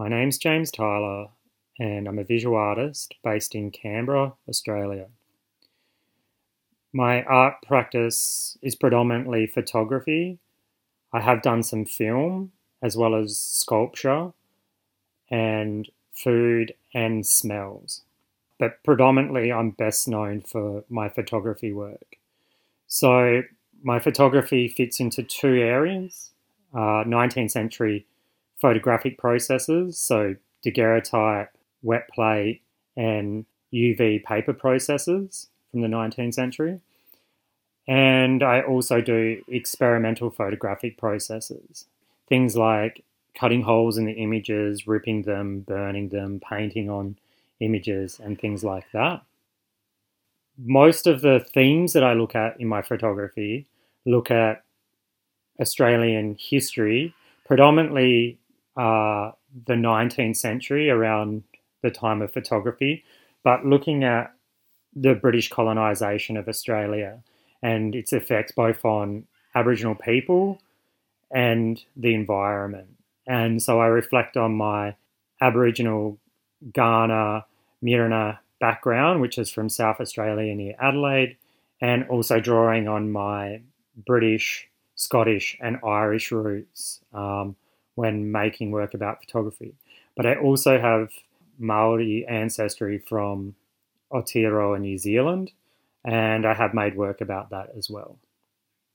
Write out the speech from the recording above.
My name's James Tylor, and I'm a visual artist based in Canberra, Australia. My art practice is predominantly photography. I have done some film as well as sculpture and food and smells. But predominantly, I'm best known for my photography work. So, my photography fits into two areas uh, 19th century photographic processes, so daguerreotype, wet plate, and UV paper processes from the 19th century. And I also do experimental photographic processes, things like cutting holes in the images, ripping them, burning them, painting on images, and things like that. Most of the themes that I look at in my photography look at Australian history, predominantly uh, the 19th century, around the time of photography, but looking at the British colonisation of Australia and its effects both on Aboriginal people and the environment. And so I reflect on my Aboriginal Kaurna Mirarr background, which is from South Australia near Adelaide, and also drawing on my British, Scottish, and Irish roots um, when making work about photography. But I also have Maori ancestry from Aotearoa, New Zealand, and I have made work about that as well.